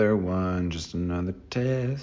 another one, just another test.